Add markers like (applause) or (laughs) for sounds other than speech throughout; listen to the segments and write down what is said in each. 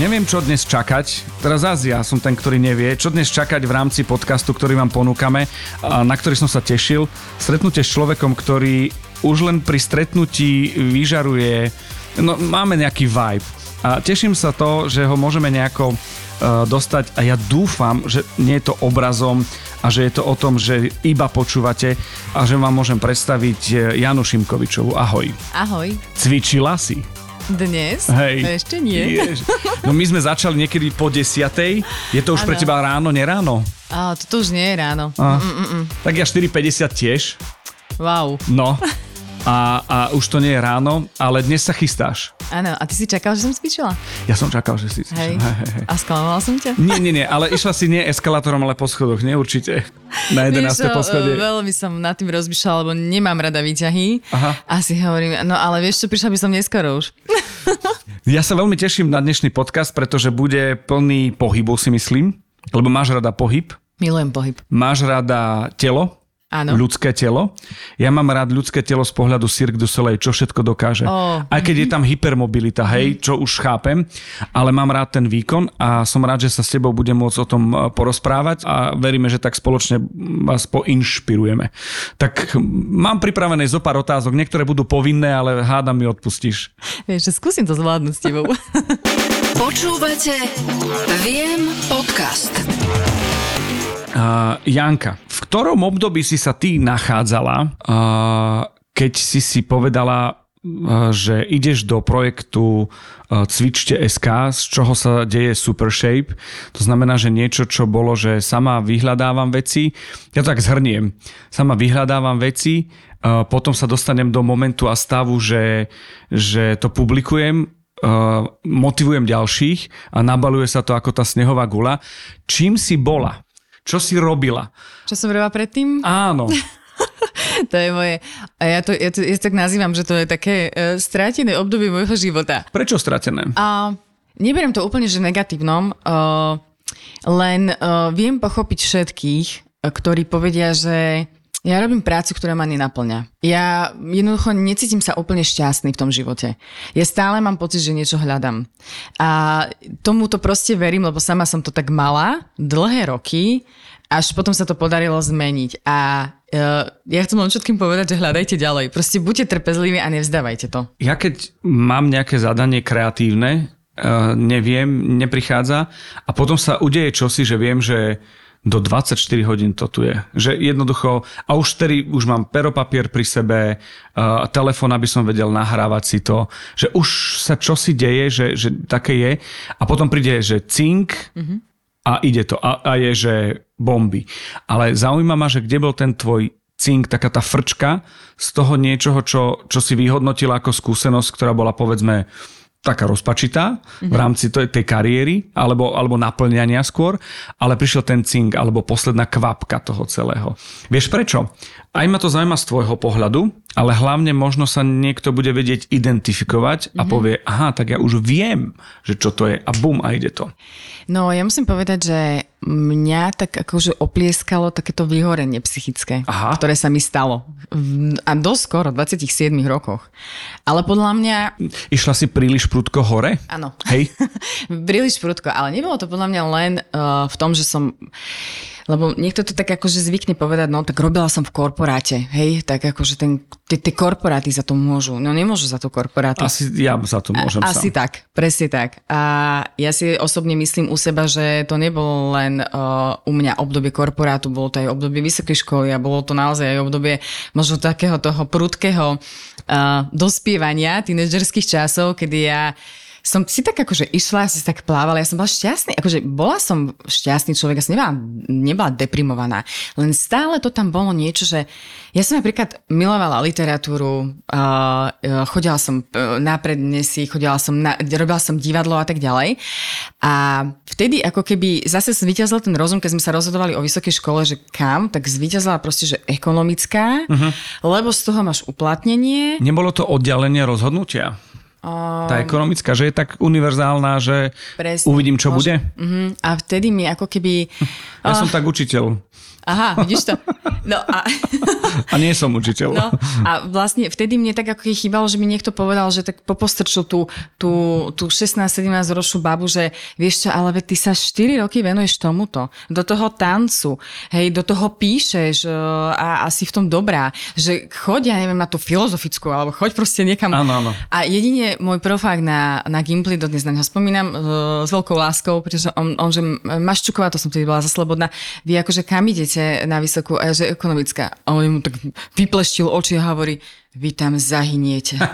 Neviem, čo dnes čakať. Teraz zase ja som ten, ktorý nevie, čo dnes čakať v rámci podcastu, ktorý vám ponúkame a na ktorý som sa tešil. Stretnutie s človekom, ktorý už len pri stretnutí vyžaruje, no máme nejaký vibe. A teším sa to, že ho môžeme nejako uh, dostať a ja dúfam, že nie je to obrazom a že je to o tom, že iba počúvate a že vám môžem predstaviť e, Janu Šimkovičovu. Ahoj. Ahoj. Cvičila si? Dnes? Hej. Ešte nie. Jež. No my sme začali niekedy po desiatej. Je to už ano. pre teba ráno, neráno? A, toto už nie je ráno. A, mm, mm, mm. Tak ja 4.50 tiež. Wow. No. (laughs) A, a už to nie je ráno, ale dnes sa chystáš. Áno, a ty si čakal, že som cvičila? Ja som čakal, že si cvičila. Hej. Hej, hej. A sklamovala som ťa? Nie, nie, nie, ale išla si nie eskalátorom, ale po schodoch, nie určite. (laughs) Na 11. Vieš, poschodie. Veľmi som nad tým rozmýšľala, lebo nemám rada výťahy. Aha. A si hovorím, no ale vieš čo, prišla by som neskoro už. (laughs) Ja sa veľmi teším na dnešný podcast, pretože bude plný pohybu, si myslím. Lebo máš rada pohyb. Milujem pohyb. Máš rada telo, Áno. ľudské telo. Ja mám rád ľudské telo z pohľadu Cirque du Soleil, čo všetko dokáže. Oh. Aj keď je tam hypermobilita, hej, čo už chápem, ale mám rád ten výkon a som rád, že sa s tebou budem môcť o tom e, porozprávať a veríme, že tak spoločne vás poinšpirujeme. Tak mám pripravené zo pár otázok, niektoré budú povinné, ale hádam mi odpustíš. Vieš, že skúsim to zvládnuť s tebou. (laughs) Počúvate Viem podcast. Uh, Janka, v ktorom období si sa ty nachádzala, uh, keď si si povedala, uh, že ideš do projektu uh, Cvičte SK, z čoho sa deje Super Shape. To znamená, že niečo, čo bolo, že sama vyhľadávam veci, ja to tak zhrniem, sama vyhľadávam veci, uh, potom sa dostanem do momentu a stavu, že, že to publikujem, motivujem ďalších a nabaluje sa to ako tá snehová gula. Čím si bola? Čo si robila? Čo som robila predtým? Áno. (laughs) to je moje, a ja to, ja to ja tak nazývam, že to je také uh, strátené obdobie môjho života. Prečo strátené? A neberiem to úplne, že negatívnom, uh, len uh, viem pochopiť všetkých, ktorí povedia, že ja robím prácu, ktorá ma nenaplňa. Ja jednoducho necítim sa úplne šťastný v tom živote. Ja stále mám pocit, že niečo hľadám. A tomu to proste verím, lebo sama som to tak mala dlhé roky, až potom sa to podarilo zmeniť. A uh, ja chcem len všetkým povedať, že hľadajte ďalej. Proste buďte trpezliví a nevzdávajte to. Ja keď mám nejaké zadanie kreatívne, uh, neviem, neprichádza a potom sa udeje čosi, že viem, že do 24 hodín to tu je. Že jednoducho, a už tedy už mám peropapier pri sebe, uh, telefón, aby som vedel nahrávať si to, že už sa čosi deje, že, že také je. A potom príde, že cink mm-hmm. a ide to. A, a je, že bomby. Ale zaujíma ma, že kde bol ten tvoj cink, taká tá frčka z toho niečoho, čo, čo si vyhodnotila ako skúsenosť, ktorá bola povedzme taká rozpačitá mm-hmm. v rámci tej, tej kariéry alebo, alebo naplňania skôr, ale prišiel ten cink alebo posledná kvapka toho celého. Vieš prečo? Aj ma to zaujíma z tvojho pohľadu, ale hlavne možno sa niekto bude vedieť identifikovať a mm-hmm. povie, aha, tak ja už viem, že čo to je a bum a ide to. No ja musím povedať, že mňa tak akože oplieskalo takéto vyhorenie psychické, Aha. ktoré sa mi stalo. A dosť skoro, v 27 rokoch. Ale podľa mňa... Išla si príliš prudko hore? Áno. Hej? (laughs) príliš prudko, ale nebolo to podľa mňa len uh, v tom, že som lebo niekto to tak akože zvykne povedať, no tak robila som v korporáte, hej, tak akože ten, tie, korporáty za to môžu. No nemôžu za to korporáty. Asi ja za to môžem Asi tak, presne tak. A ja si osobne myslím u seba, že to nebolo len uh, u mňa obdobie korporátu, bolo to aj obdobie vysokej školy a bolo to naozaj aj obdobie možno takého toho prudkého uh, dospievania tínedžerských časov, kedy ja som si tak akože išla, si tak plávala, ja som bola šťastný, akože bola som šťastný človek, ja som nebola, nebola deprimovaná, len stále to tam bolo niečo, že ja som napríklad milovala literatúru, chodila som na prednesy, chodila som na, robila som divadlo a tak ďalej a vtedy ako keby zase zvíťazil ten rozum, keď sme sa rozhodovali o vysokej škole, že kam, tak zvíťazila proste, že ekonomická, uh-huh. lebo z toho máš uplatnenie. Nebolo to oddelenie rozhodnutia? Tá ekonomická, že je tak univerzálna, že Presne, uvidím, čo môže, bude? Uh-huh. A vtedy mi ako keby... Ja uh, som tak učiteľ. Aha, vidíš to? No a... A nie som učiteľ. No a vlastne vtedy mne tak ako chýbalo, že mi niekto povedal, že tak popostrčil tú, tú, tú 16-17 ročnú babu, že vieš čo, ale ty sa 4 roky venuješ tomuto, do toho tancu, hej, do toho píšeš e, a asi v tom dobrá, že choď, ja neviem, na tú filozofickú, alebo choď proste niekam. Áno, áno. A jedine môj profák na, na Gimply, dodnes na ňo spomínam, e, s veľkou láskou, pretože on, on že Maščuková, to som tedy bola za slobodná, vy akože kam idete na vysokú, a ja, že ekonomická. A on mu tak vypleštil oči a hovorí, vy tam zahyniete. (laughs)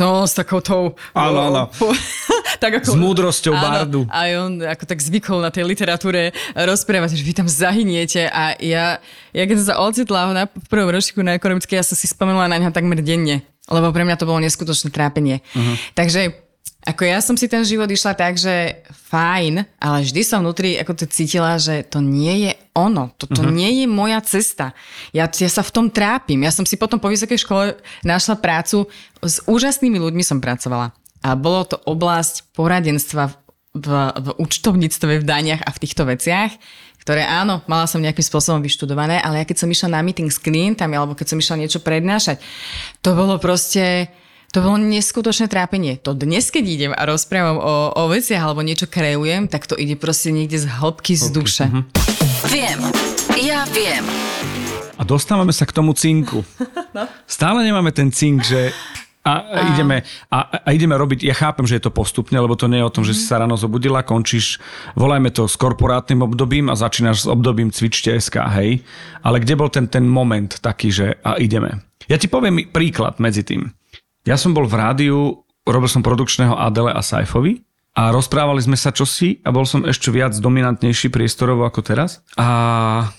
No, s takou tou... Áno, áno. (laughs) Po, (laughs) tak ako, S múdrosťou bardu. A on ako tak zvykol na tej literatúre rozprávať, že vy tam zahyniete a ja, ja keď som sa ocitla na, v prvom ročníku na ekonomické, ja som si spomenula na ňa takmer denne, lebo pre mňa to bolo neskutočné trápenie. Uh-huh. Takže ako ja som si ten život išla tak, že fajn, ale vždy som vnútri ako to cítila, že to nie je ono, toto uh-huh. nie je moja cesta. Ja, ja sa v tom trápim. Ja som si potom po vysokej škole našla prácu, s úžasnými ľuďmi som pracovala. A bolo to oblasť poradenstva v, v, v účtovníctve, v daniach a v týchto veciach, ktoré áno, mala som nejakým spôsobom vyštudované, ale ja keď som išla na meeting s klientami alebo keď som išla niečo prednášať, to bolo proste to bolo neskutočné trápenie. To dnes, keď idem a rozprávam o, o veciach alebo niečo kreujem, tak to ide proste niekde z hĺbky z duše. Uh-huh. Viem. Ja viem. A dostávame sa k tomu cinku. (laughs) No. Stále nemáme ten cink, že a, a, ideme, a, a ideme robiť, ja chápem, že je to postupne, lebo to nie je o tom, že si sa ráno zobudila, končíš, volajme to s korporátnym obdobím a začínaš s obdobím cvičte SK, hej. Ale kde bol ten, ten moment taký, že a ideme. Ja ti poviem príklad medzi tým. Ja som bol v rádiu, robil som produkčného Adele a Saifovi a rozprávali sme sa čosi a bol som ešte viac dominantnejší priestorovo ako teraz. A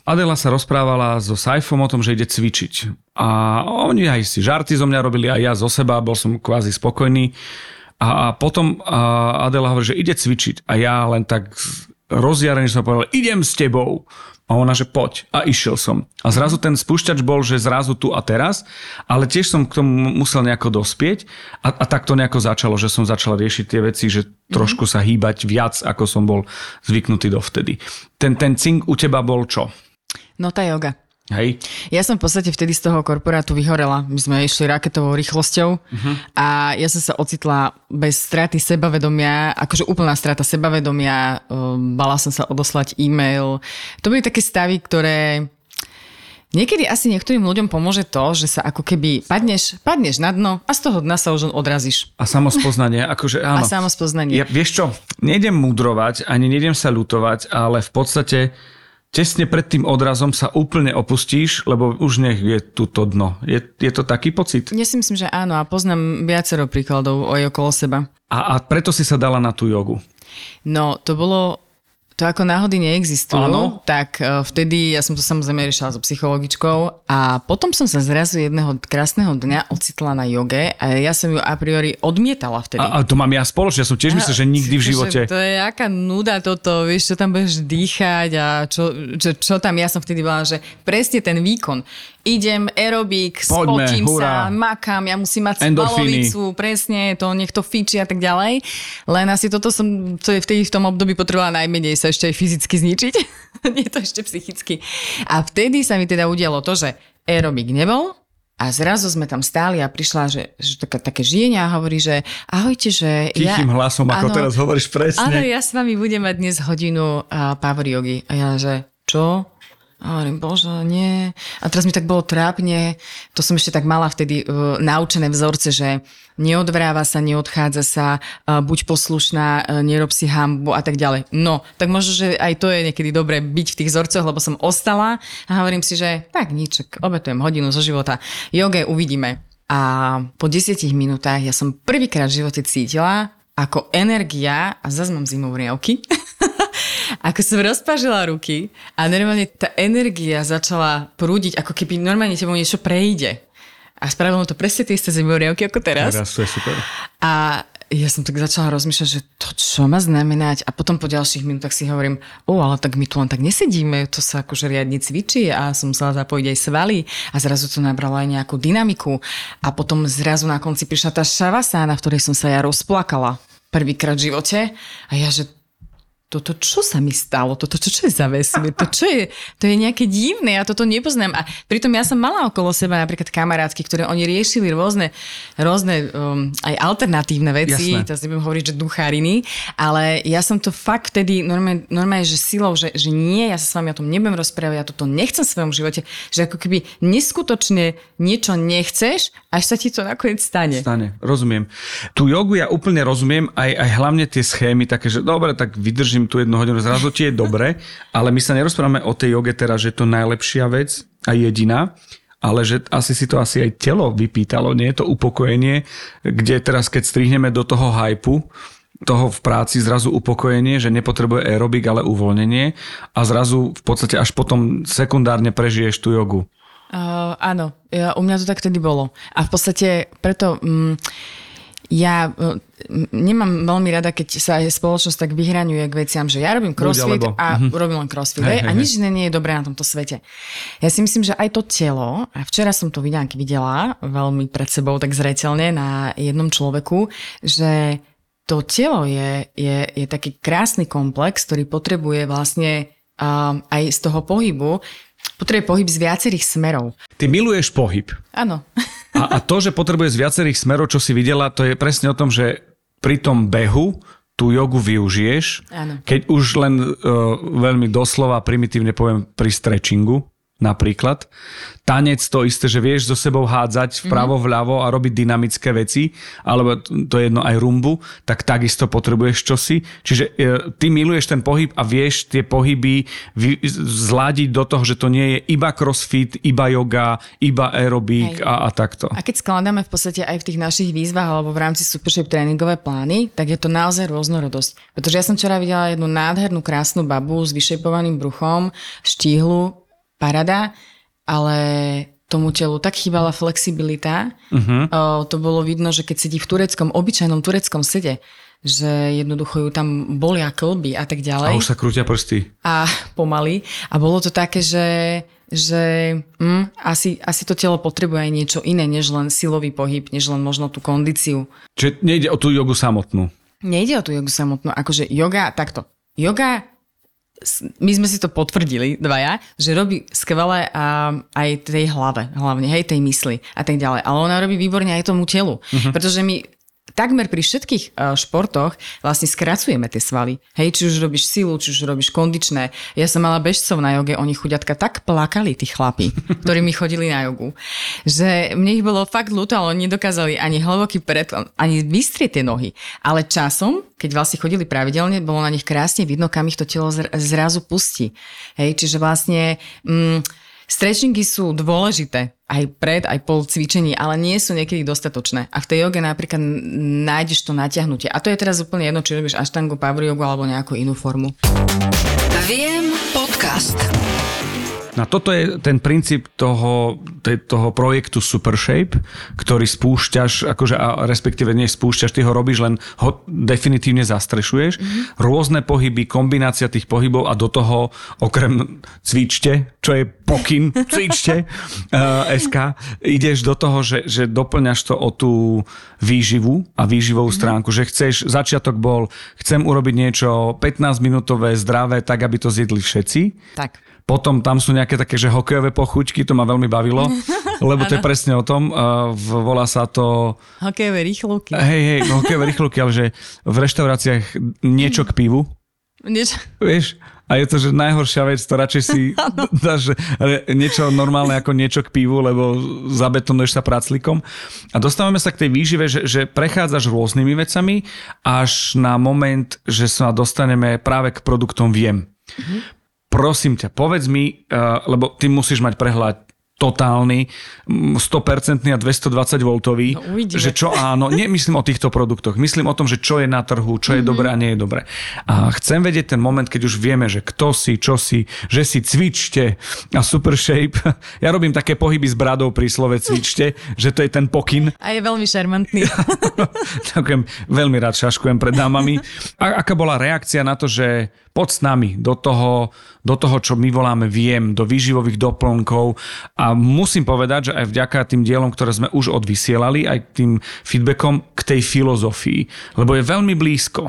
Adela sa rozprávala so Saifom o tom, že ide cvičiť. A oni aj si žarty zo mňa robili, aj ja zo seba, bol som kvázi spokojný. A potom Adela hovorí, že ide cvičiť a ja len tak rozjarený som povedal, idem s tebou. A ona, že poď. A išiel som. A zrazu ten spúšťač bol, že zrazu tu a teraz, ale tiež som k tomu musel nejako dospieť a, a tak to nejako začalo, že som začal riešiť tie veci, že trošku sa hýbať viac, ako som bol zvyknutý dovtedy. Ten, ten cink u teba bol čo? No tá yoga. Hej. Ja som v podstate vtedy z toho korporátu vyhorela. My sme išli raketovou rýchlosťou uh-huh. a ja som sa ocitla bez straty sebavedomia, akože úplná strata sebavedomia, um, bala som sa odoslať e-mail. To boli také stavy, ktoré Niekedy asi niektorým ľuďom pomôže to, že sa ako keby padneš, padneš na dno a z toho dna sa už odrazíš. A samospoznanie, akože áno. A samospoznanie. Ja, vieš čo, nejdem mudrovať, ani nejdem sa ľutovať, ale v podstate tesne pred tým odrazom sa úplne opustíš, lebo už nech je tu to dno. Je, je to taký pocit? Ja si myslím, že áno a poznám viacero príkladov aj okolo seba. A, a preto si sa dala na tú jogu? No, to bolo to ako náhody neexistujú, ano. tak uh, vtedy ja som to samozrejme riešila so psychologičkou a potom som sa zrazu jedného krásneho dňa ocitla na joge a ja som ju a priori odmietala vtedy. A, a to mám ja spoločne, ja som tiež myslel, že nikdy v živote. To je aká nuda toto, vieš, čo tam budeš dýchať a čo, čo, čo tam, ja som vtedy bola, že presne ten výkon idem aerobik, Poďme, spotím hurá. sa, makám, ja musím mať spalovicu, presne, to nech to fiči a tak ďalej. Len asi toto som, to je vtedy v tom období potrebovala najmenej sa ešte aj fyzicky zničiť, (laughs) nie to ešte psychicky. A vtedy sa mi teda udialo to, že aerobik nebol, a zrazu sme tam stáli a prišla, že, že také, také žijenie a hovorí, že ahojte, že Tichým ja... hlasom, ako áno, teraz hovoríš presne. Áno, ja s vami budem mať dnes hodinu uh, power yogi. A ja, že čo? A hovorím, bože, nie. A teraz mi tak bolo trápne, to som ešte tak mala vtedy uh, naučené vzorce, že neodvráva sa, neodchádza sa, uh, buď poslušná, uh, nerob si hambu a tak ďalej. No, tak možno, že aj to je niekedy dobré byť v tých vzorcoch, lebo som ostala a hovorím si, že tak nič, obetujem hodinu zo života. Joge uvidíme. A po desiatich minútach ja som prvýkrát v živote cítila, ako energia, a zase mám riavky, (laughs) ako som rozpažila ruky a normálne tá energia začala prúdiť, ako keby normálne tebou niečo prejde. A spravilo to presne tie isté zimoriavky ako teraz. Teraz to je super. A ja som tak začala rozmýšľať, že to čo má znamenať a potom po ďalších minútach si hovorím, o, ale tak my tu len tak nesedíme, to sa akože riadne cvičí a som musela zapojiť aj svaly a zrazu to nabralo aj nejakú dynamiku a potom zrazu na konci prišla tá šavasána, v ktorej som sa ja rozplakala prvýkrát v živote a ja, že toto čo sa mi stalo, toto čo, čo je za vesmír, to čo je, to je nejaké divné, ja toto nepoznám. A pritom ja som mala okolo seba napríklad kamarátky, ktoré oni riešili rôzne, rôzne um, aj alternatívne veci, Jasné. to nebudem hovoriť, že ducháriny, ale ja som to fakt vtedy normálne, normálne že silou, že, že nie, ja sa s vami o tom nebudem rozprávať, ja toto nechcem v svojom živote, že ako keby neskutočne niečo nechceš, až sa ti to nakoniec stane. Stane, rozumiem. Tu jogu ja úplne rozumiem, aj, aj hlavne tie schémy také, že dobre, tak vydržím tu jednu hodinu, zrazu ti je dobre, ale my sa nerozprávame o tej joge teraz, že je to najlepšia vec a jediná, ale že asi si to asi aj telo vypýtalo, nie je to upokojenie, kde teraz keď strihneme do toho hypu, toho v práci zrazu upokojenie, že nepotrebuje aerobik, ale uvoľnenie a zrazu v podstate až potom sekundárne prežiješ tú jogu. Uh, áno, ja, u mňa to tak vtedy bolo. A v podstate preto... Mm, ja uh, nemám veľmi rada, keď sa aj spoločnosť tak vyhraňuje k veciam, že ja robím crossfit a uh-huh. robím len crossfit. Hej, Hej, a nič iné nie je dobré na tomto svete. Ja si myslím, že aj to telo, a včera som to videla, videla veľmi pred sebou tak zreteľne na jednom človeku, že to telo je, je, je taký krásny komplex, ktorý potrebuje vlastne um, aj z toho pohybu, potrebuje pohyb z viacerých smerov. Ty miluješ pohyb. Áno. (laughs) A, a to, že potrebuje z viacerých smerov, čo si videla, to je presne o tom, že pri tom behu tú jogu využiješ, Áno. keď už len uh, veľmi doslova primitívne poviem pri stretchingu napríklad. Tanec to isté, že vieš so sebou hádzať vpravo, Mhm. vľavo a robiť dynamické veci, alebo to je jedno aj rumbu, tak takisto potrebuješ čosi. Čiže e, ty miluješ ten pohyb a vieš tie pohyby vy, zladiť do toho, že to nie je iba crossfit, iba yoga, iba aerobik Hej. a, a takto. A keď skladáme v podstate aj v tých našich výzvach alebo v rámci Supershape tréningové plány, tak je to naozaj rôznorodosť. Pretože ja som včera videla jednu nádhernú, krásnu babu s vyšejpovaným bruchom, štíhlu, parada, ale tomu telu tak chýbala flexibilita. Uh-huh. O, to bolo vidno, že keď sedí v tureckom, obyčajnom tureckom sede, že jednoducho ju tam bolia klby a tak ďalej A už sa krútia prsty. a pomaly. A bolo to také, že, že hm, asi, asi to telo potrebuje aj niečo iné, než len silový pohyb, než len možno tú kondíciu. Čiže nejde o tú jogu samotnú. Nejde o tú jogu samotnú, akože yoga, takto. Yoga, s- my sme si to potvrdili dvaja, že robí skvelé a, aj tej hlave, hlavne, hej, tej mysli a tak ďalej. Ale ona robí výborne aj tomu telu. Uh-huh. Pretože my takmer pri všetkých uh, športoch vlastne skracujeme tie svaly. Hej, či už robíš silu, či už robíš kondičné. Ja som mala bežcov na joge, oni chuďatka tak plakali, tí chlapi, (laughs) ktorí mi chodili na jogu, že mne ich bolo fakt ľúto, ale oni nedokázali ani hlboký pred, ani vystrieť tie nohy. Ale časom, keď vlastne chodili pravidelne, bolo na nich krásne vidno, kam ich to telo zr- zrazu pustí. Hej, čiže vlastne... Mm, Stretchingy sú dôležité aj pred, aj po cvičení, ale nie sú niekedy dostatočné. A v tej joge napríklad nájdeš to natiahnutie. A to je teraz úplne jedno, či robíš aštangu, power jogu alebo nejakú inú formu. Viem podcast. No toto je ten princíp toho, te- toho projektu Supershape, ktorý spúšťaš, akože, a respektíve nie spúšťaš, ty ho robíš, len ho definitívne zastrešuješ. Mm-hmm. Rôzne pohyby, kombinácia tých pohybov a do toho okrem cvičte, čo je pokyn, (laughs) cvičte, uh, SK, ideš do toho, že, že doplňaš to o tú výživu a výživovú stránku, že chceš, začiatok bol, chcem urobiť niečo 15-minútové, zdravé, tak, aby to zjedli všetci. Tak. Potom tam sú nejaké také, že hokejové pochuťky, to ma veľmi bavilo, (laughs) lebo to je presne o tom. Uh, volá sa to, Hokejové rýchlovky. hej, hej, no, hokejové rýchlovky, ale že v reštauráciách niečo k pivu, Niečo. vieš, a je to, že najhoršia vec, to radšej si (laughs) (laughs) dáš niečo normálne ako niečo k pivu, lebo zabetonuješ sa praclikom. A dostávame sa k tej výžive, že, že prechádzaš rôznymi vecami až na moment, že sa dostaneme práve k produktom Viem. Prosím ťa, povedz mi, uh, lebo ty musíš mať prehľad totálny, mm, 100% a 220 voltový, No, uvidíme. že čo áno, nemyslím o týchto produktoch, myslím o tom, že čo je na trhu, čo je mm-hmm. dobré a nie je dobré. A chcem vedieť ten moment, keď už vieme, že kto si, čo si, že si cvičte a super shape. Ja robím také pohyby s bradou pri slove cvičte, že to je ten pokyn. A je veľmi šarmantný. (laughs) Ďakujem, veľmi rád šaškujem pred dámami. A aká bola reakcia na to, že poď s nami do toho, do toho, čo my voláme viem, do výživových doplnkov a A musím povedať, že aj vďaka tým dielom, ktoré sme už odvysielali, aj tým feedbackom k tej filozofii, lebo je veľmi blízko.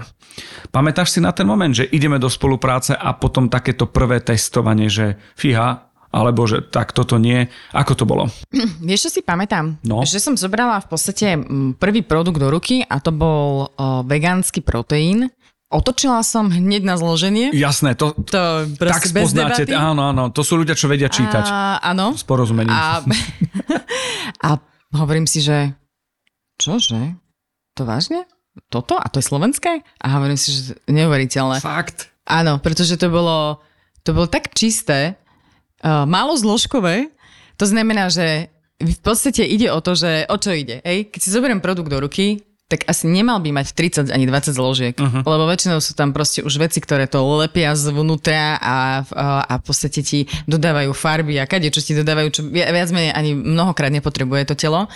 Pamätáš si na ten moment, že ideme do spolupráce a potom takéto prvé testovanie, že fíha, alebo že tak toto nie. Ako to bolo? (clears throat) Vieš, čo si pamätám? No. Že som zobrala v podstate mm, prvý produkt do ruky a to bol o, vegánsky proteín. Otočila som hneď na zloženie. Jasné, to, To tak spoznáte. debaty. Áno, áno, to sú ľudia, čo vedia čítať. A, áno. S porozumením. A, (laughs) a hovorím si, že čože? To vážne? Toto? A to je slovenské? A hovorím si, že neuveriteľné. Fakt. Áno, pretože to bolo, to bolo tak čisté, uh, málo zložkové. To znamená, že v podstate ide o to, že o čo ide. Ej? Keď si zoberiem produkt do ruky, tak asi nemal by mať 30 ani 20 zložiek, uh-huh. lebo väčšinou sú tam proste už veci, ktoré to lepia zvnútra a, a, a v podstate ti dodávajú farby a kade, čo ti dodávajú, čo vi- viac menej ani mnohokrát nepotrebuje to telo.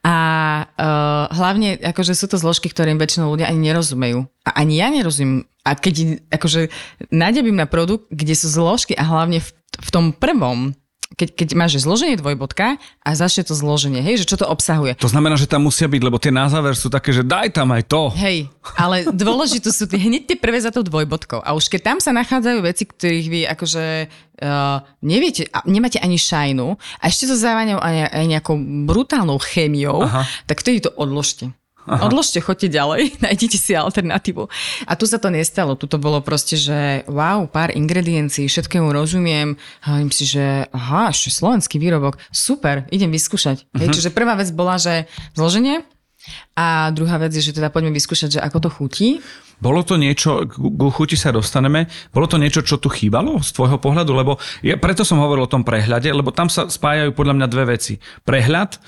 A uh, hlavne, akože sú to zložky, ktorým väčšinou ľudia ani nerozumejú. A ani ja nerozumiem. A keď akože nadebím na produkt, kde sú zložky a hlavne v, v tom prvom, keď, keď máš zloženie dvojbodka a začne to zloženie, hej, že čo to obsahuje. To znamená, že tam musia byť, lebo tie na záver sú také, že daj tam aj to. Hej, ale dôležité sú tie, hneď tie prvé za tou dvojbodkou. A už keď tam sa nachádzajú veci, ktorých vy akože uh, neviete, a nemáte ani šajnu a ešte to závaňou aj, aj nejakou brutálnou chémiou, Aha. tak vtedy to odložte. Aha. Odložte, choďte ďalej, (laughs) nájdete si alternatívu. A tu sa to nestalo. Tu to bolo proste, že wow, pár ingrediencií, všetkému rozumiem. Hovorím si, že aha, ešte slovenský výrobok, super, idem vyskúšať. Uh-huh. Hej, čiže prvá vec bola, že zloženie a druhá vec je, že teda poďme vyskúšať, že ako to chutí. Bolo to niečo, ku chuti sa dostaneme, bolo to niečo, čo tu chýbalo z tvojho pohľadu? Lebo ja, preto som hovoril o tom prehľade, lebo tam sa spájajú podľa mňa dve veci. Prehľad,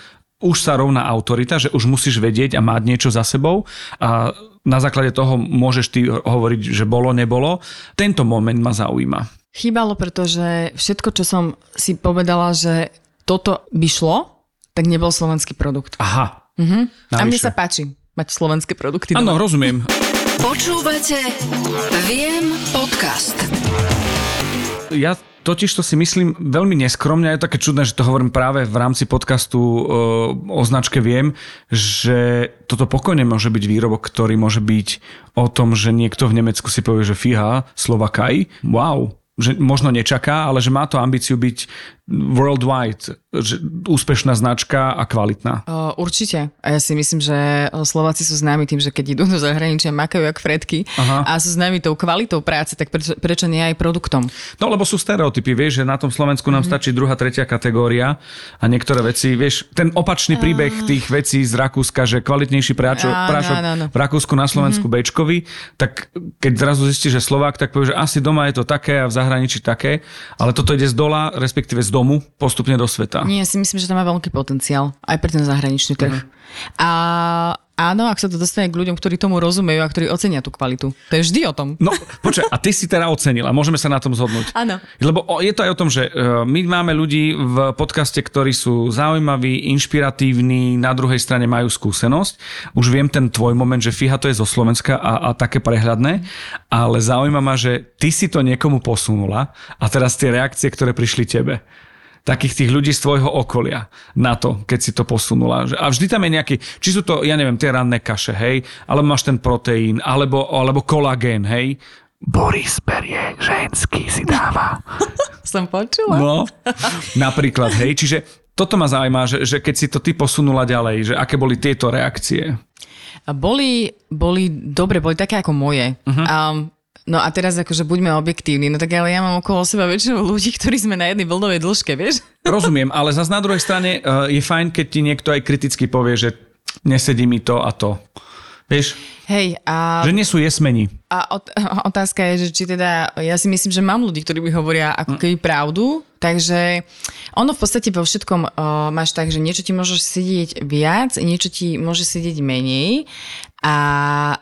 už sa rovná autorita, že už musíš vedieť a mať niečo za sebou a na základe toho môžeš ty hovoriť, že bolo, nebolo. Tento moment ma zaujíma. Chýbalo, pretože všetko, čo som si povedala, že toto by šlo, tak nebol slovenský produkt. Aha. Uh-huh. A mne Navyše. sa páči mať slovenské produkty. Áno, rozumiem. Počúvate Viem podcast. Ja totiž to si myslím veľmi neskromne, je také čudné, že to hovorím práve v rámci podcastu e, o značke Viem, že toto pokojne môže byť výrobok, ktorý môže byť o tom, že niekto v Nemecku si povie, že fíha, Slovakaj, wow, že možno nečaká, ale že má to ambíciu byť worldwide, že úspešná značka a kvalitná. O, určite. A ja si myslím, že Slováci sú známi tým, že keď idú do zahraničia, makajú jak fredky Aha. a sú známi tou kvalitou práce, tak prečo, prečo nie aj produktom? No lebo sú stereotypy, vieš, že na tom Slovensku nám stačí druhá, tretia kategória a niektoré veci, vieš, ten opačný príbeh tých vecí z Rakúska, že kvalitnejší práčo, Áno, prášok áno, áno. v Rakúsku na Slovensku Bčkový, tak keď zrazu zistíš, že Slovák, tak povieš, že asi doma je to také a v zahraničí také, ale toto ide z dola, respektíve z domu, postupne do sveta. Nie, ja si myslím, že to má veľký potenciál aj pre ten zahraničný trh. A áno, ak sa to dostane k ľuďom, ktorí tomu rozumejú a ktorí ocenia tú kvalitu. To je vždy o tom. No, počkaj, a ty si teda ocenil a môžeme sa na tom zhodnúť. Áno. Lebo je to aj o tom, že e, my máme ľudí v podcaste, ktorí sú zaujímaví, inšpiratívni, na druhej strane majú skúsenosť. Už viem ten tvoj moment, že fíha to je zo Slovenska a, a také prehľadné, ale zaujíma ma, že ty si to niekomu posunula a teraz tie reakcie, ktoré prišli tebe takých tých ľudí z tvojho okolia na to, keď si to posunula. A vždy tam je nejaký, či sú to, ja neviem, tie ranné kaše, hej, alebo máš ten proteín, alebo, alebo kolagén, hej. Boris berie ženský si dáva. (laughs) Som počula. No, napríklad, hej, čiže toto ma zaujíma, že, že keď si to ty posunula ďalej, že aké boli tieto reakcie. A boli, boli dobre, boli také ako moje. Uh-huh. Um, no a teraz akože buďme objektívni, no tak ale ja mám okolo seba väčšinou ľudí, ktorí sme na jednej vlnovej dĺžke, vieš? Rozumiem, ale zase na druhej strane uh, je fajn, keď ti niekto aj kriticky povie, že nesedí mi to a to. Vieš, Hej, a, že nie sú jesmeni. a ot- (laughs) otázka je, že či teda, ja si myslím, že mám ľudí, ktorí mi hovoria ako keby pravdu, takže ono v podstate vo všetkom uh, máš tak, že niečo ti môže sedieť viac, niečo ti môže sedieť menej a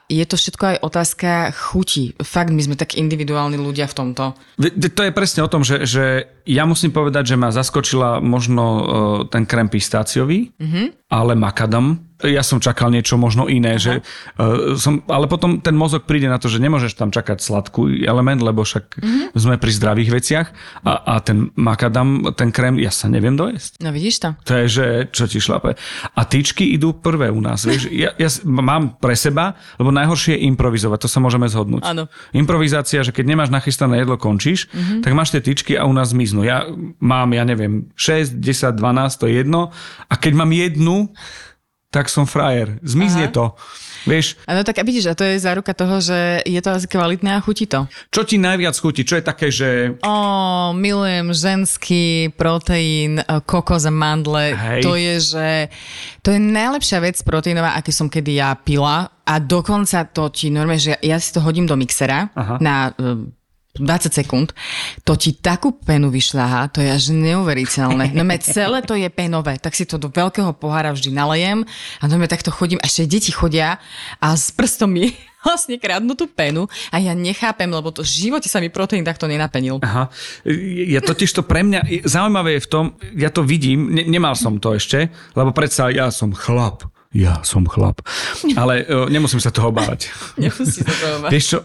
je to všetko aj otázka chuti. Fakt, my sme tak individuálni ľudia v tomto. To je presne o tom, že, že ja musím povedať, že ma zaskočila možno uh, ten krem pistáciový, mm-hmm. ale makadam ja som čakal niečo možno iné, že uh, som, ale potom ten mozog príde na to, že nemôžeš tam čakať sladkú element, lebo však mm-hmm. sme pri zdravých veciach a, a ten makadam, ten krém, ja sa neviem dojesť. No vidíš to? To je, že čo ti šlape. A tyčky idú prvé u nás. Vieš, ja, ja mám pre seba, lebo najhoršie je improvizovať, to sa môžeme zhodnúť. Áno. Improvizácia, že keď nemáš nachystané jedlo, končíš, mm-hmm. tak máš tie tyčky a u nás zmiznú. Ja mám, ja neviem, 6, 10, 12, to je jedno. A keď mám jednu, tak som frajer. Zmizne Aha. to. Vieš, Áno, tak a vidíš, a to je záruka toho, že je to asi kvalitné a chutí to. čo ti najviac chutí? Čo je také, že... Ó, milujem ženský proteín, e, kokos a mandle. Hej. To je, že to je najlepšia vec proteínová, aký som kedy ja pila. A dokonca to ti normálne, že ja si to hodím do mixera Aha. na e, 20 sekúnd, to ti takú penu vyšľahá, to je až neuveriteľné. No celé to je penové, tak si to do veľkého pohára vždy nalejem a no me takto chodím, ešte deti chodia a s prstom mi (laughs) vlastne kradnú tú penu a ja nechápem, lebo to v živote sa mi proteín takto nenapenil. Aha. Ja totiž to pre mňa, zaujímavé je v tom, ja to vidím, ne, nemal som to ešte, lebo predsa ja som chlap. Ja som chlap. Ale uh, nemusím sa toho báť. (laughs) Nemusí sa to obávať. Vieš čo,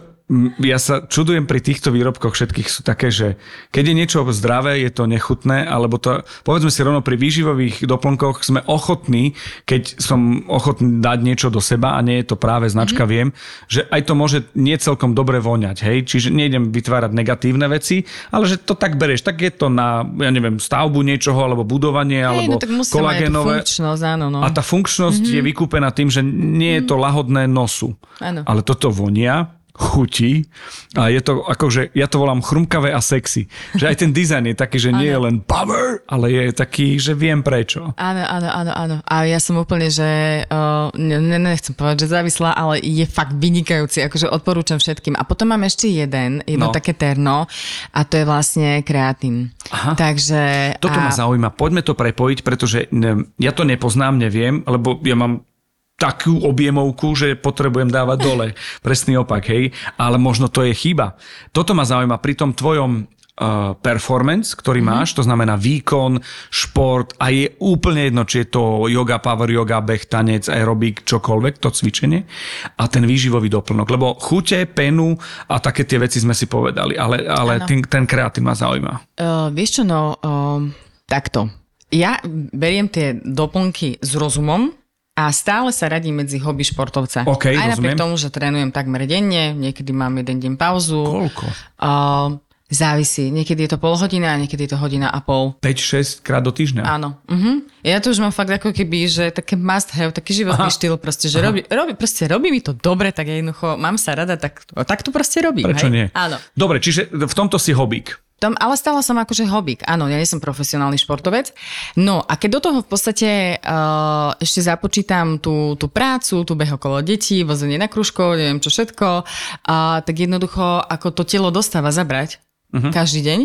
ja sa čudujem pri týchto výrobkoch všetkých sú také, že keď je niečo zdravé, je to nechutné, alebo to, povedzme si rovno pri výživových doplnkoch sme ochotní, keď som ochotný dať niečo do seba a nie je to práve značka, mm-hmm. viem, že aj to môže nie celkom dobre voňať, hej, čiže nejdem vytvárať negatívne veci, ale že to tak bereš, tak je to na, ja neviem, stavbu niečoho, alebo budovanie, Hej, alebo no tak kolagénové. áno, no. A tá funkčnosť mm-hmm. je vykúpená tým, že nie je to lahodné nosu. Áno. Ale toto vonia, chutí a je to akože, ja to volám chrumkavé a sexy. Že aj ten dizajn je taký, že nie je len power, ale je taký, že viem prečo. Áno, áno, áno, áno. A ja som úplne, že uh, ne, ne- nechcem povedať, že závislá, ale je fakt vynikajúci, akože odporúčam všetkým. A potom mám ešte jeden, jedno No. také terno a to je vlastne kreatín. Aha. Takže... Toto a, ma zaujíma. Poďme to prepojiť, pretože ne, ja to nepoznám, neviem, lebo ja mám takú objemovku, že potrebujem dávať dole. (laughs) Presný opak, hej. Ale možno to je chyba. Toto ma zaujíma pri tom tvojom uh, performance, ktorý Mhm. mm-hmm. máš, to znamená výkon, šport a je úplne jedno, či je to yoga, power yoga, beh, tanec, aerobik, čokoľvek, to cvičenie a ten výživový doplnok. Lebo chute, penu a také tie veci sme si povedali, ale, ale ten, ten kreatín ma zaujíma. Uh, vieš čo, no, uh, takto. Ja beriem tie doplnky s rozumom, a stále sa radím medzi hobby športovca. OK, Aj napriek tomu, že trénujem takmer denne, niekedy mám jeden deň pauzu. Koľko? Uh, závisí. Niekedy je to pol hodina, niekedy je to hodina a pol. 5-6 krát do týždňa. Áno. Uh-huh. Ja to už mám fakt ako keby, že také must have, taký životný Aha. štýl proste, že robí, robí, proste robí mi to dobre, tak ja jednoducho mám sa rada, tak, tak to proste robím. Prečo hej? nie? Áno. Dobre, čiže v tomto si hobík. Tom, ale stále som akože hobík. Áno, ja nie som profesionálny športovec. No a keď do toho v podstate uh, ešte započítam tú, tú prácu, tú beh okolo detí, vozenie na kružko, neviem čo všetko, uh, tak jednoducho ako to telo dostáva zabrať uh-huh. každý deň.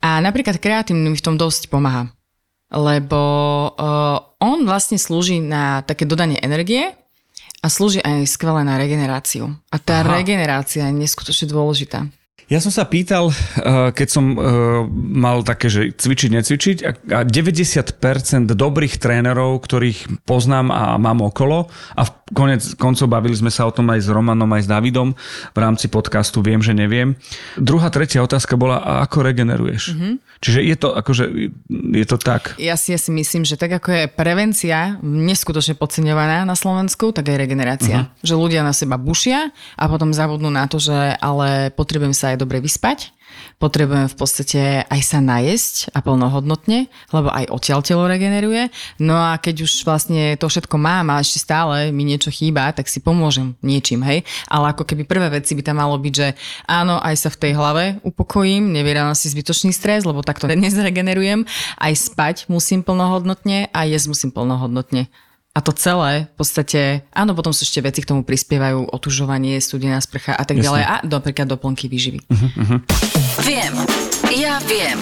A napríklad kreatín mi v tom dosť pomáha. Lebo uh, on vlastne slúži na také dodanie energie a slúži aj skvelé na regeneráciu. A tá Aha. regenerácia je neskutočne dôležitá. Ja som sa pýtal, eh, keď som eh, mal také, že cvičiť, necvičiť, a a 90% dobrých trénerov, ktorých poznám a mám okolo, a v konec koncov bavili sme sa o tom aj s Romanom, aj s Davidom v rámci podcastu Viem, že neviem. Druhá, tretia otázka bola, a ako regeneruješ? Mm-hmm. Čiže je to akože, je to tak. Ja si, ja si myslím, že tak ako je prevencia neskutočne podceňovaná na Slovensku, tak aj regenerácia. Uh-huh. Že ľudia na seba bušia a potom zabudnú na to, že ale potrebujem sa aj dobre vyspať, potrebujem v podstate aj sa najesť a plnohodnotne, lebo aj odtiaľ telo regeneruje. No a keď už vlastne to všetko mám a ešte stále mi niečo chýba, tak si pomôžem niečím, hej. Ale ako keby prvé veci by tam malo byť, že áno, aj sa v tej hlave upokojím, nevieram si zbytočný stres, lebo takto (laughs) nezregenerujem. Aj spať musím plnohodnotne a jesť musím plnohodnotne. A to celé v podstate, áno, potom sú ešte veci k tomu prispievajú, otužovanie, studená sprcha a tak Jasne. ďalej. A napríklad doplnky výživy. Viem. Ja viem.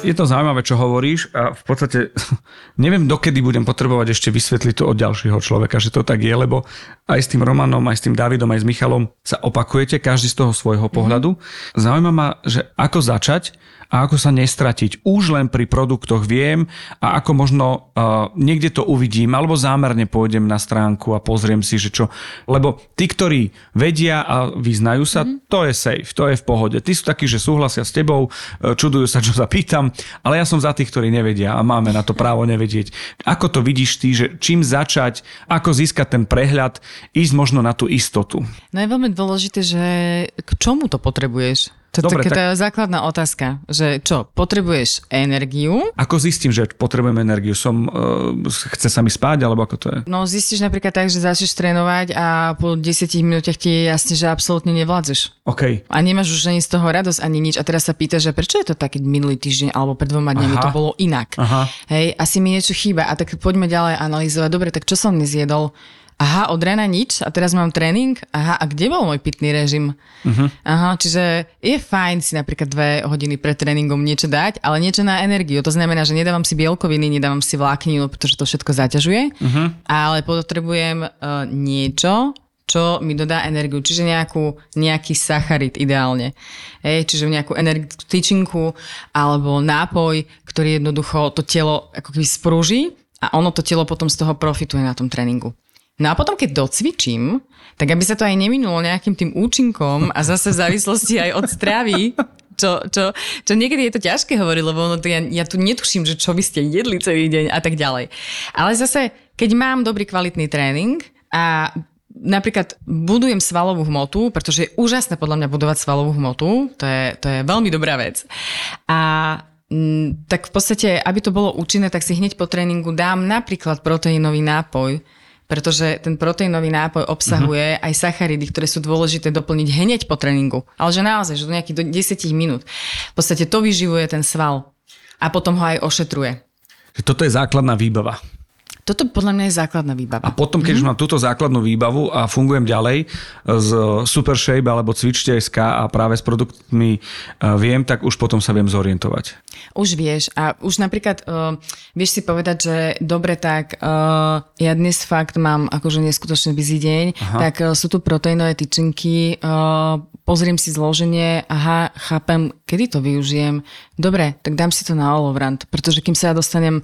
Je to zaujímavé, čo hovoríš a v podstate (laughs) neviem, dokedy budem potrebovať ešte vysvetliť to od ďalšieho človeka, že to tak je, lebo aj s tým Romanom, aj s tým Davidom, aj s Michalom sa opakujete, každý z toho svojho pohľadu. Mm-hmm. Zaujíma ma, že ako začať a ako sa nestratiť. Už len pri produktoch viem a ako možno uh, niekde to uvidím, alebo zámerne pôjdem na stránku a pozriem si, že čo. Lebo tí, ktorí vedia a vyznajú sa, mm-hmm. to je safe, to je v pohode. Tí sú takí, že súhlasia s tebou, čudujú sa, čo sa pýtam, ale ja som za tých, ktorí nevedia a máme na to právo nevedieť. Ako to vidíš ty, že čím začať, ako získať ten prehľad, ísť možno na tú istotu? No je veľmi dôležité, že k čomu to potrebuješ? To, Dobre, tak... je základná otázka, že čo, potrebuješ energiu? Ako zistím, že potrebujem energiu? Som, uh, chce sa mi spať, alebo ako to je? No zistíš napríklad tak, že začneš trénovať a po 10 minútach ti je jasne, že absolútne nevládzeš. OK. A nemáš už ani z toho radosť, ani nič. A teraz sa pýtaš, že prečo je to taký minulý týždeň alebo pred dvoma dňami to bolo inak. Aha. Hej, asi mi niečo chýba. A tak poďme ďalej analyzovať. Dobre, tak čo som nezjedol? Aha, od rána nič a teraz mám tréning, aha, a kde bol môj pitný režim? Uh-huh. Aha, čiže je fajn si napríklad dve hodiny pred tréningom niečo dať, ale niečo na energiu. To znamená, že nedávam si bielkoviny, nedávam si vlákninu, pretože to všetko zaťažuje, uh-huh. ale potrebujem uh, niečo, čo mi dodá energiu, čiže nejakú, nejaký sacharid ideálne. Hej, čiže nejakú energetickú tyčinku alebo nápoj, ktorý jednoducho to telo ako keby sprúži a ono to telo potom z toho profituje na tom tréningu. No a potom, keď docvičím, tak aby sa to aj neminulo nejakým tým účinkom a zase v závislosti aj od stravy, čo, čo, čo niekedy je to ťažké hovoriť, lebo ono ja, ja tu netuším, že čo by ste jedli celý deň a tak ďalej. Ale zase, keď mám dobrý kvalitný tréning a napríklad budujem svalovú hmotu, pretože je úžasné podľa mňa budovať svalovú hmotu, to je, to je veľmi dobrá vec. A mm, tak v podstate, aby to bolo účinné, tak si hneď po tréningu dám napríklad proteínový nápoj, pretože ten proteínový nápoj obsahuje uh-huh. aj sacharidy, ktoré sú dôležité doplniť hneď po tréningu. Ale že naozaj, že do nejakých do 10 minút. V podstate to vyživuje ten sval a potom ho aj ošetruje. Toto je základná výbava. Toto podľa mňa je základná výbava. A potom, keď mm-hmm. už mám túto základnú výbavu a fungujem ďalej z Super Shape alebo Cvičte.sk a práve s produktmi viem, tak už potom sa viem zorientovať. Už vieš a už napríklad uh, vieš si povedať, že dobre, tak uh, ja dnes fakt mám akože neskutočne bizý deň, Aha. tak uh, sú tu proteínové tyčinky, uh, pozriem si zloženie, aha, chápem, kedy to využijem. Dobre, tak dám si to na olovrant, pretože kým sa ja dostanem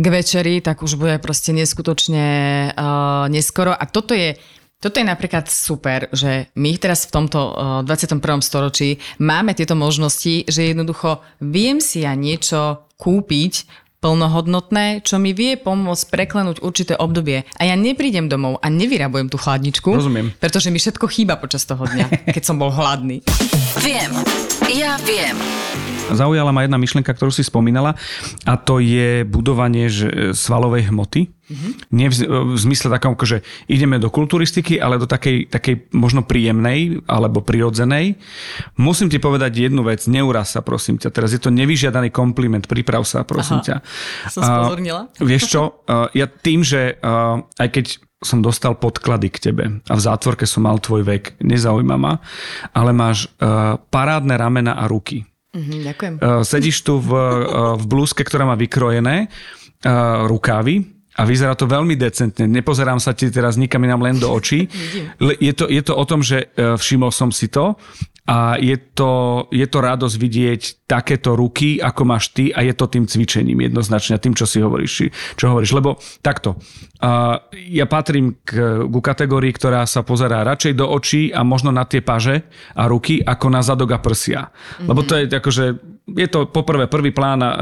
k večeri, tak už bude proste neskutočne uh, neskoro. A toto je toto je napríklad super, že my teraz v tomto uh, 21. storočí máme tieto možnosti, že jednoducho viem si ja niečo kúpiť plnohodnotné, čo mi vie pomôcť preklenúť určité obdobie. A ja neprídem domov a nevyrabujem tú chladničku, Rozumiem. pretože mi všetko chýba počas toho dňa, (laughs) keď som bol hladný. Viem, ja viem. Zaujala ma jedna myšlienka, ktorú si spomínala a to je budovanie svalovej hmoty. Mm-hmm. Nie v, v zmysle takom, že ideme do kulturistiky, ale do takej, takej možno príjemnej alebo prirodzenej. Musím ti povedať jednu vec, neuraz sa prosím ťa. Teraz je to nevyžiadaný kompliment, priprav sa prosím Aha, ťa. Som spozornila. Uh, vieš čo, uh, (laughs) ja tým, že uh, aj keď som dostal podklady k tebe a v zátvorke som mal tvoj vek, nezaujíma ma, ale máš uh, parádne ramena a ruky. Mm, ďakujem. Uh, sedíš tu v, uh, v blúzke, ktorá má vykrojené uh, rukávy, a vyzerá to veľmi decentne. Nepozerám sa ti teraz nikam inám len do očí. (laughs) Je to, je to o tom, že všimol som si to a je to, je to radosť vidieť takéto ruky, ako máš ty a je to tým cvičením jednoznačne, tým, čo si hovoríš. Čo hovoríš. Lebo takto, uh, ja patrím k, ku kategórii, ktorá sa pozerá radšej do očí a možno na tie paže a ruky, ako na zadok a prsia. Mm-hmm. Lebo to je akože, je to poprvé prvý plán a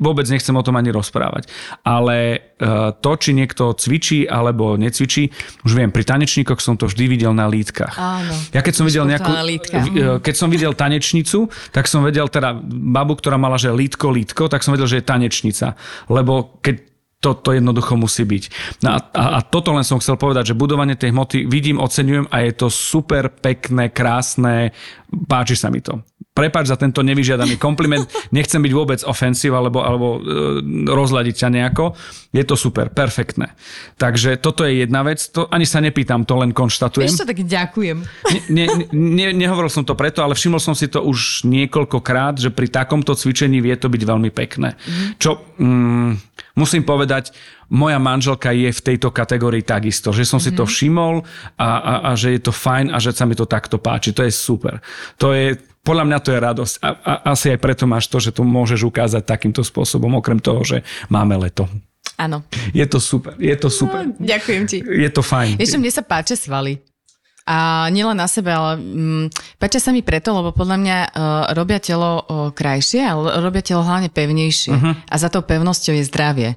vôbec nechcem o tom ani rozprávať. Ale uh, to, či niekto cvičí alebo necvičí, už viem, pri tanečníkoch som to vždy videl na lítkach. Áno. Ja keď som videl nejakú, keď som videl tanečnicu, tak som vedel teda babu, ktorá mala, že lítko, lítko, tak som vedel, že je tanečnica. Lebo keď to, to jednoducho musí byť. No a, a, a toto len som chcel povedať, že budovanie tej hmoty vidím, oceňujem a je to super pekné, krásne, páči sa mi to. Prepač za tento nevyžiadaný (laughs) kompliment, nechcem byť vôbec ofensív alebo, alebo e, rozladiť ťa nejako. Je to super, perfektné. Takže toto je jedna vec, to ani sa nepýtam, to len konštatujem. Čo, tak ďakujem. Ne, ne, ne, nehovoril som to preto, ale všimol som si to už niekoľkokrát, že pri takomto cvičení vie to byť veľmi pekné. Mm. Čo mm, musím povedať, moja manželka je v tejto kategórii takisto, že som mm-hmm. si to všimol a, a, a že je to fajn a že sa mi to takto páči. To je super. To je, podľa mňa to je radosť a, a asi aj preto máš to, že to môžeš ukázať takýmto spôsobom, okrem toho, že máme leto. Áno. Je to super, je to super. No, ďakujem ti. Je to fajn. Vieš, mne sa páčia svaly. A nielen na sebe, ale mm, páčia sa mi preto, lebo podľa mňa uh, robia telo uh, krajšie, ale robia telo hlavne pevnejšie. Uh-huh. A za tou pevnosťou je zdravie.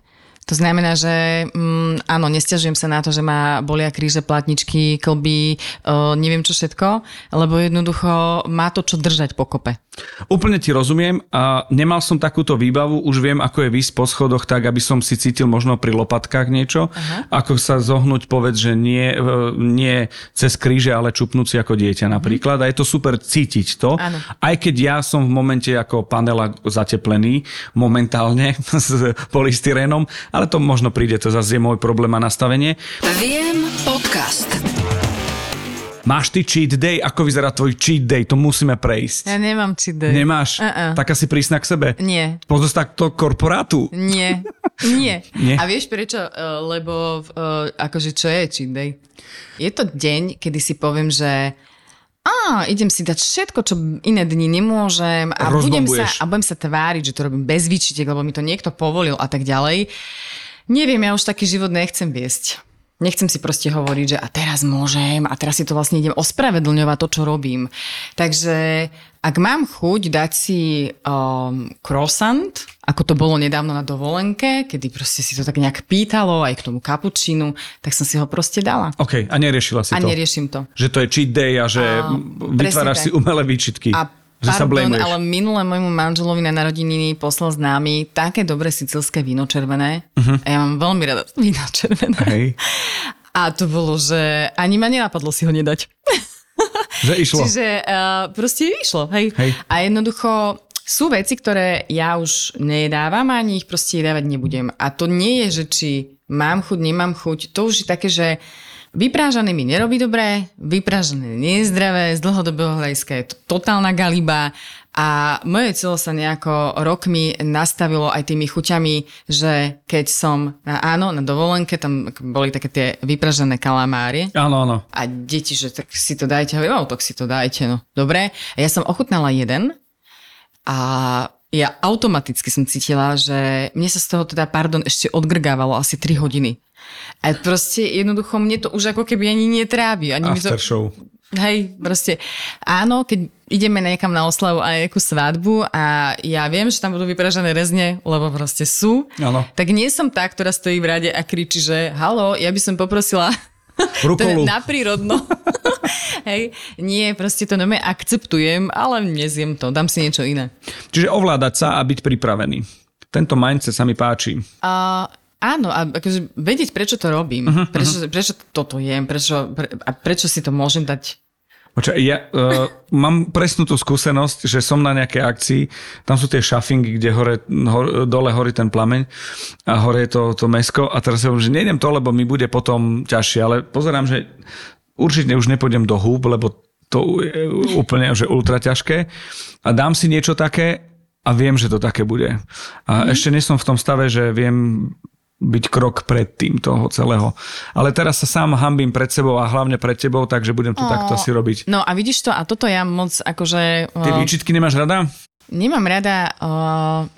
To znamená, že mm, áno, nestiažujem sa na to, že ma bolia kríže, platničky, klby, uh, neviem čo všetko, lebo jednoducho má to čo držať pokope. Úplne ti rozumiem a nemal som takúto výbavu, už viem, ako je výsť po schodoch tak, aby som si cítil možno pri lopatkách niečo, Aha. ako sa zohnúť, povedz, že nie, e, nie cez kríže, ale čupnúť si ako dieťa mhm. napríklad. A je to super cítiť to, ano. aj keď ja som v momente ako panela zateplený momentálne (laughs) s polystyrénom, ale to možno príde, to zase je môj problém a nastavenie. Viem podcast. Máš ty cheat day? Ako vyzerá tvoj cheat day? To musíme prejsť. Ja nemám cheat day. Nemáš? Uh-uh. Taká si prísna k sebe? Nie. Pozor takto korporátu? Nie. Nie. Nie. A vieš prečo? Uh, lebo uh, akože čo je cheat day? Je to deň, kedy si poviem, že a idem si dať všetko, čo iné dni nemôžem a budem, sa, a budem sa tváriť, že to robím bez výčitek, lebo mi to niekto povolil a tak ďalej. Neviem, ja už taký život nechcem viesť. Nechcem si proste hovoriť, že a teraz môžem a teraz si to vlastne idem ospravedlňovať to, čo robím. Takže ak mám chuť dať si um, croissant, ako to bolo nedávno na dovolenke, kedy proste si to tak nejak pýtalo aj k tomu kapučínu, tak som si ho proste dala. OK, a neriešila si a to? A neriešim to. Že to je cheat day a že a, vytváraš si umelé výčitky. A že Pardon, sa ale minule môjmu manželovi na narodeniny poslal známy také dobré sicilské víno červené. Uh-huh. A ja mám veľmi rada víno červené. Hej. A to bolo, že ani ma nenapadlo si ho nedať. Že išlo. Čiže uh, proste išlo. Hej. hej. A jednoducho sú veci, ktoré ja už nejedávam a ani ich proste jedávať nebudem. A to nie je, že či mám chuť, nemám chuť. To už je také, že Vyprážané mi nerobí dobré, vyprážané nie je zdravé, z dlhodobého hľadiska je to totálna galiba a moje telo sa nejako rokmi nastavilo aj tými chuťami, že keď som, áno, na dovolenke, tam boli také tie vypražené kalamári. Áno, áno. A deti, že tak si to dajte, hovorím, tak si to dajte, no. Dobre. A ja som ochutnala jeden a ja automaticky som cítila, že mne sa z toho teda, pardon, ešte odgrgávalo asi 3 hodiny. A proste jednoducho mne to už ako keby ani netrávi. Ani After to... show. Hej, proste áno, keď ideme niekam na oslavu a nejakú svadbu a ja viem, že tam budú vypražené rezne, lebo proste sú, ano. tak nie som tá, ktorá stojí v rade a kričí, že halo, ja by som poprosila Rukolu. na prírodno. (laughs) Hej, nie, proste to nome akceptujem, ale nezjem to, dám si niečo iné. Čiže ovládať sa a byť pripravený. Tento mindset sa mi páči. Uh, Áno, a akože vedieť, prečo to robím, uh-huh, prečo, uh-huh. prečo toto jem, prečo, pre, a prečo si to môžem dať Počkaj, ja uh, mám presnú tú skúsenosť, že som na nejakej akcii, tam sú tie šafingy, kde hore, hor, dole horí ten plameň a hore je to, to mesko a teraz hovorím, že nejdem to, lebo mi bude potom ťažšie, ale pozerám, že určite už nepôjdem do húb, lebo to je úplne že ultra ťažké a dám si niečo také a viem, že to také bude. A mm. ešte nie som v tom stave, že viem byť krok pred tým toho celého. Ale teraz sa sám hambím pred sebou a hlavne pred tebou, takže budem to o, takto asi robiť. No a vidíš to, a toto ja moc akože... Ty výčitky nemáš rada? Nemám rada o,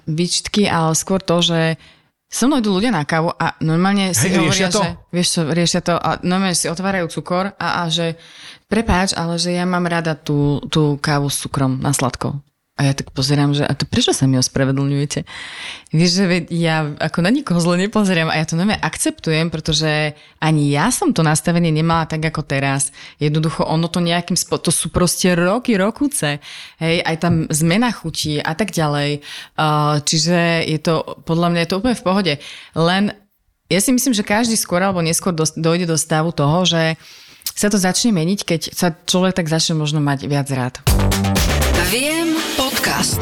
výčitky, ale skôr to, že so mnou idú ľudia na kávu a normálne si Hej, hovoria, to? že vieš čo, riešia to a normálne si otvárajú cukor a, a že prepáč, ale že ja mám rada tú, tú kávu s cukrom na sladko. A ja tak pozerám, že a to prečo sa mi ospravedlňujete? Vieš, že ja ako na nikoho zle nepozerám a ja to nové akceptujem, pretože ani ja som to nastavenie nemala tak ako teraz. Jednoducho ono to nejakým spo... to sú proste roky, rokuce. Hej, aj tam zmena chutí a tak ďalej. Čiže je to, podľa mňa je to úplne v pohode. Len ja si myslím, že každý skôr alebo neskôr dojde do stavu toho, že sa to začne meniť, keď sa človek tak začne možno mať viac rád. Viem podcast.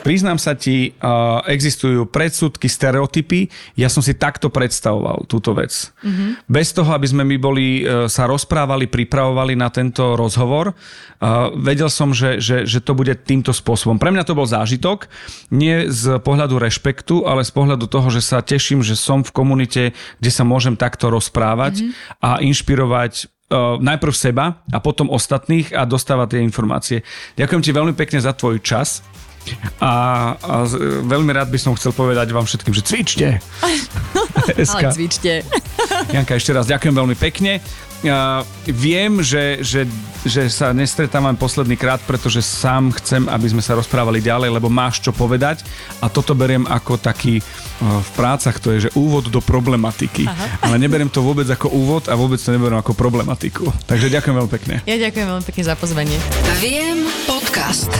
Priznám sa ti, existujú predsudky, stereotypy. Ja som si takto predstavoval túto vec. Mm-hmm. Bez toho, aby sme my boli, uh, sa rozprávali, pripravovali na tento rozhovor, vedel som, že, že, že to bude týmto spôsobom. Pre mňa to bol zážitok, nie z pohľadu rešpektu, ale z pohľadu toho, že sa teším, že som v komunite, kde sa môžem takto rozprávať mm-hmm. a inšpirovať najprv seba a potom ostatných a dostávať tie informácie. Ďakujem ti veľmi pekne za tvoj čas. A, a veľmi rád by som chcel povedať vám všetkým, že cvičte. (laughs) (laughs) Ale cvičte. Janka, ešte raz ďakujem veľmi pekne. Uh, viem, že, že, že sa nestretávame posledný krát, pretože sám chcem, aby sme sa rozprávali ďalej, lebo máš čo povedať a toto beriem ako taký uh, v prácach, to je, že úvod do problematiky. Aha. Ale neberiem to vôbec ako úvod a vôbec to neberiem ako problematiku. Takže ďakujem veľmi pekne. Ja ďakujem veľmi pekne za pozvanie. Viem podcast.